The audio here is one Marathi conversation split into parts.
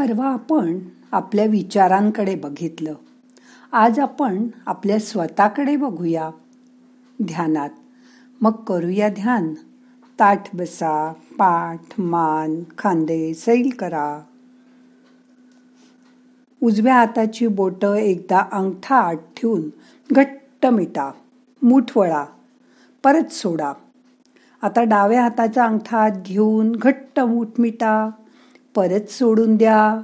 परवा आपण आपल्या विचारांकडे बघितलं. आज आपण आपल्या स्वतःकडे बघूया. ध्यानात. मग करूया ध्यान. ताठ बसा पाठ मान खांदे सैल करा. उजव्या हाताची बोट एकदा अंगठा आत ठेवून घट्ट मिटा. मूठ वळा. परत सोडा. आता डाव्या हाताचा अंगठा आत घेऊन घट्ट मूठ मिटा. परत सोडून द्या.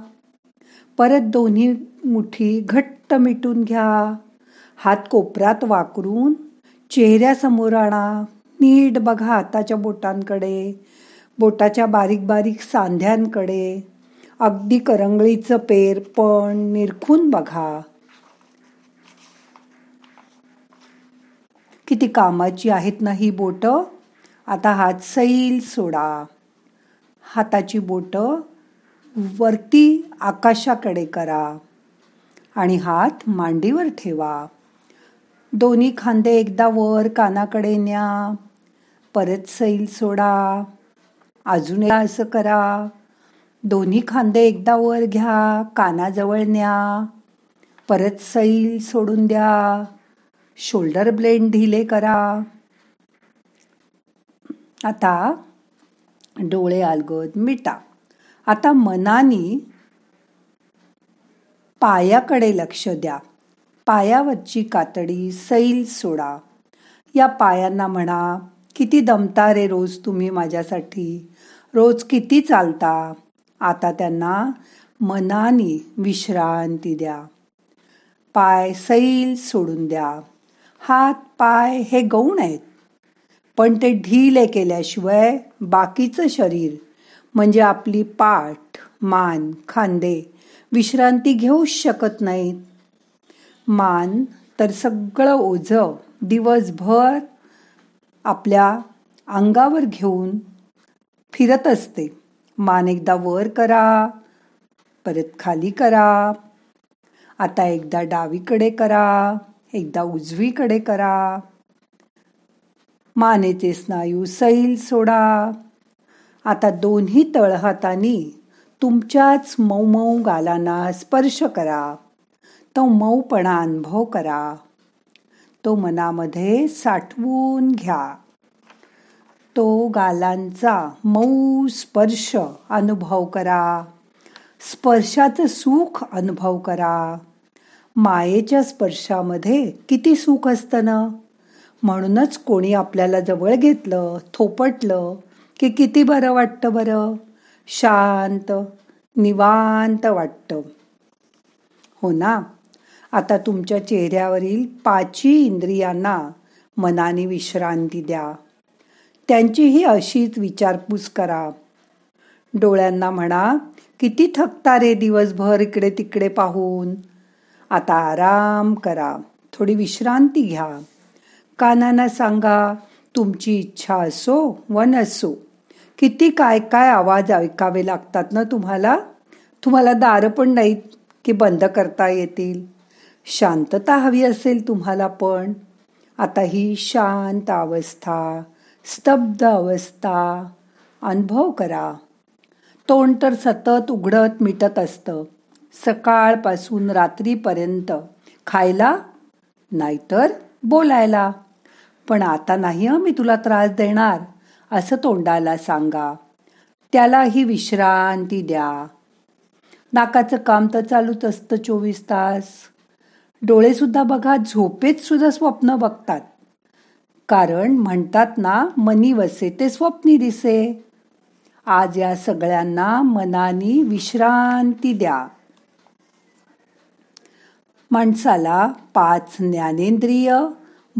परत दोन्ही मुठी घट्ट मिटून घ्या. हात कोपरात वाकरून चेहऱ्यासमोर आणा. नीट बघा हाताच्या बोटांकडे बोटाच्या बारीक बारीक सांध्यांकडे. अगदी करंगळीचं पेर पण निरखून बघा. किती कामाची आहेत ना ही बोटं? आता हात सैल सोडा. हाताची बोटं वरती आकाशाकडे करा आणि हात मांडीवर ठेवा. दोन्ही खांदे एकदा वर कानाकडे न्या. परत सैल सोडा. अजून असं करा. दोन्ही खांदे एकदा वर घ्या. कानाजवळ न्या. परत सैल सोडून द्या. शोल्डर ब्लेंड ढिले करा. आता डोळे अलगद मिटा. आता मनानी पायाकडे लक्ष द्या. पायावरची कातडी सैल सोडा. या पायांना म्हणा किती दमता रे रोज तुम्ही माझ्यासाठी? रोज किती चालता? आता त्यांना मनानी विश्रांती द्या. पाय सैल सोडून द्या. हात पाय हे गौण आहेत. पण ते ढिले केल्याशिवाय बाकीचं शरीर म्हणजे आपली पाठ मान खांदे विश्रांती घेऊच शकत नाहीत. मान तर सगळं ओझ दिवसभर आपल्या अंगावर घेऊन फिरत असते. मान एकदा वर करा परत खाली करा. आता एकदा डावीकडे करा एकदा उजवीकडे करा. मानेचे स्नायू सैल सोडा. आता दोन्ही तळहातांनी तुमच्याच मऊ मऊ गालांना स्पर्श करा. तो मऊपणा अनुभव करा. तो मनामध्ये साठवून घ्या. तो गालांचा मऊ स्पर्श अनुभव करा. स्पर्शाचं सुख अनुभव करा. मायेच्या स्पर्शामध्ये किती सुख असतं ना? म्हणूनच कोणी आपल्याला जवळ घेतलं थोपटलं की किती बरं वाटतं बरं? शांत निवांत वाटतं. हो ना? आता तुमच्या चेहऱ्यावरील पाची इंद्रियांना मनाने विश्रांती द्या. त्यांचीही अशीच विचारपूस करा. डोळ्यांना म्हणा किती थकता रे दिवसभर इकडे तिकडे पाहून. आता आराम करा. थोडी विश्रांती घ्या. कानांना सांगा तुमची इच्छा असो व नसो. किती काय काय आवाज ऐकावे लागतात ना तुम्हाला? तुम्हाला दार पण नाहीत की बंद करता येतील. शांतता हवी असेल तुम्हाला पण. आता ही शांत अवस्था स्तब्ध अवस्था. अनुभव करा. तोंड तर सतत उघडत मिटत असतं. सकाळपासून रात्रीपर्यंत खायला नाहीतर बोलायला. पण आता नाही मी तुला त्रास देणार. असं तोंडाला सांगा. त्यालाही विश्रांती द्या. नाकाचं काम तर चालूच असतं चोवीस तास. डोळेसुद्धा बघा झोपेत सुद्धा स्वप्न बघतात. कारण म्हणतात ना मनी वसे ते स्वप्नी दिसे. आज या सगळ्यांना मनानी विश्रांती द्या. माणसाला पाच ज्ञानेंद्रिय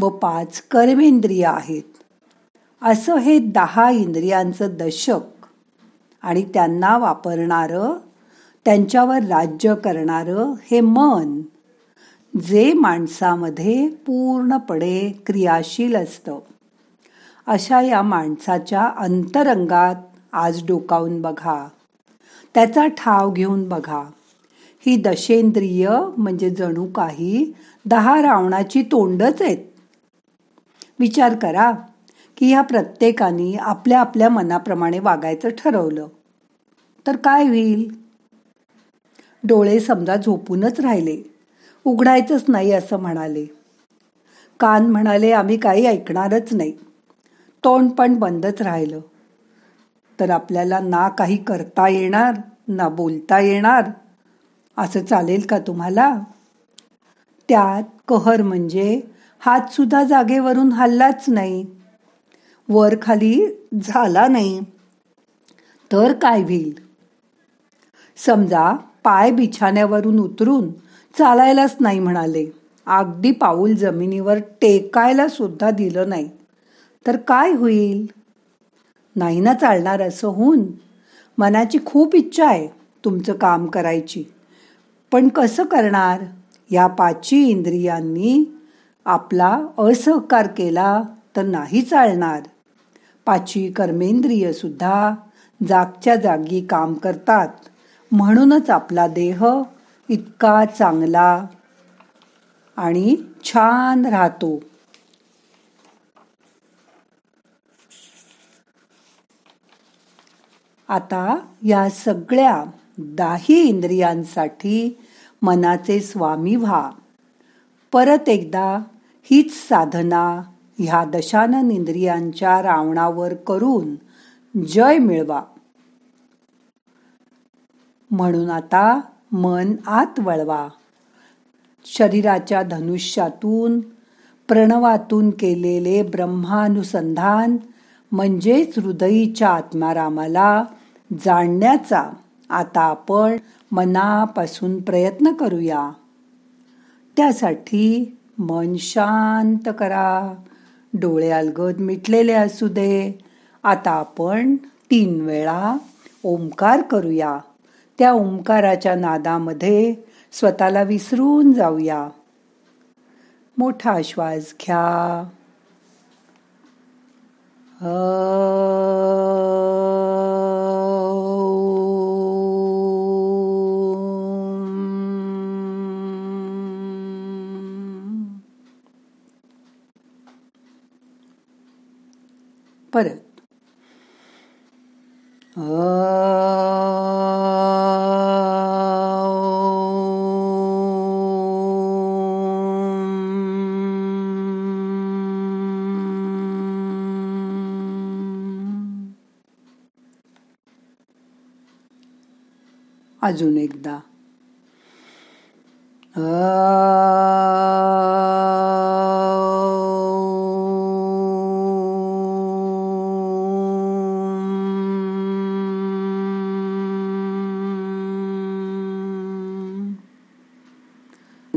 व पाच कर्मेंद्रिय आहेत. असं हे दहा इंद्रियांचं दशक. आणि त्यांना वापरणारं त्यांच्यावर राज्य करणारं हे मन जे माणसामध्ये पूर्णपणे क्रियाशील असतं. अशा या माणसाच्या अंतरंगात आज डोकावून बघा. त्याचा ठाव घेऊन बघा. ही दशेंद्रिय म्हणजे जणू काही दहा रावणाची तोंडच आहेत. विचार करा. की ह्या प्रत्येकाने आपल्या आपल्या मनाप्रमाणे वागायचं ठरवलं. तर काय होईल? डोळे समजा झोपूनच राहिले. उघडायचंच नाही असं म्हणाले. कान म्हणाले आम्ही काही ऐकणारच नाही. तोंड पण बंदच राहिलं. तर आपल्याला ना काही करता येणार ना बोलता येणार? असं चालेल का तुम्हाला? त्यात कहर म्हणजे हातसुद्धा जागेवरून हल्लाच नाही. वर खाली झाला नाही. तर काय होईल? समजा पाय बिछाण्यावरून उतरून चालायलाच नाही म्हणाले. अगदी पाऊल जमिनीवर टेकायला सुद्धा दिलं नाही. तर काय होईल? नाही ना चालणार असं होऊन? मनाची खूप इच्छा आहे तुमचं काम करायची. पण कसं करणार? या पाचही इंद्रियांनी आपला असहकार केला तर नाही चालणार. पाची कर्मेंद्रिय सुद्धा जागच्या जागी काम करतात. म्हणूनच आपला देह इतका चांगला आणि छान राहतो. आता या सगळ्या दाही इंद्रियांसाठी मनाचे स्वामी व्हा. परत एकदा हीच साधना ह्या दशानन इंद्रियांच्या रावणावर करून जय मिळवा. म्हणून आता मन आत वळवा. शरीराच्या धनुष्यातून प्रणवातून केलेले ब्रह्मानुसंधान म्हणजेच हृदयीच्या आत्मारामाला जाणण्याचा आता आपण मनापासून प्रयत्न करूया. त्यासाठी मन शांत करा. डोळे अलगद मिटलेले असू दे. आता आपण तीन वेळा ओंकार करूया. त्या ओंकाराच्या नादामध्ये स्वतःला विसरून जाऊया. मोठा श्वास घ्या. परत. अजून एकदा.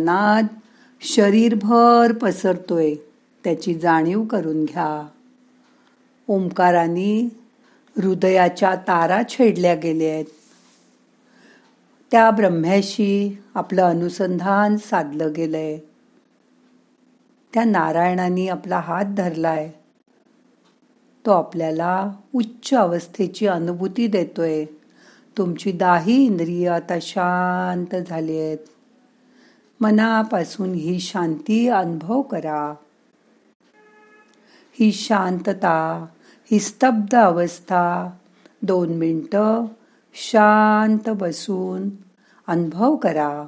नाद शरीरभर पसरतोय. त्याची जाणीव करून घ्या. ओंकाराने हृदयाच्या तारा छेडल्या गेल्या आहेत. त्या ब्रह्म्याशी आपलं अनुसंधान साधलं गेलंय. त्या नारायणाने आपला हात धरलाय. तो आपल्याला उच्च अवस्थेची अनुभूती देतोय. तुमची दाही इंद्रिय आता शांत झाली आहेत. मनापासून ही शांती अनुभव करा. ही शांतता ही स्तब्ध अवस्था दोन मिनटं शांत बसून अनुभव करा.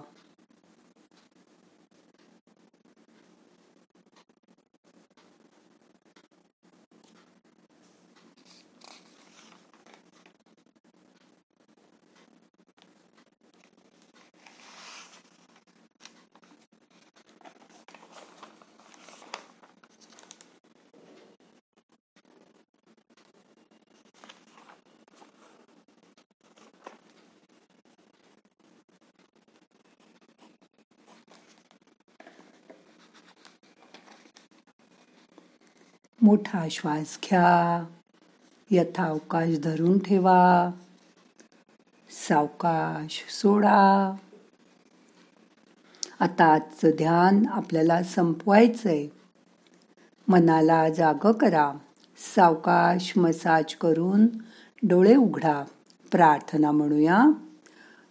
मोठा श्वास घ्या. यथावकाश धरून ठेवा. सावकाश सोडा. आता आजचं ध्यान आपल्याला संपवायचंय. मनाला जाग करा. सावकाश मसाज करून डोळे उघडा. प्रार्थना म्हणूया.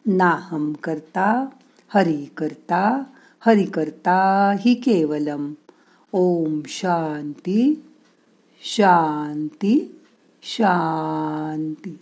नाहम करता हरि करता हरि करता ही केवलम. ओम शांती. शांती शांती.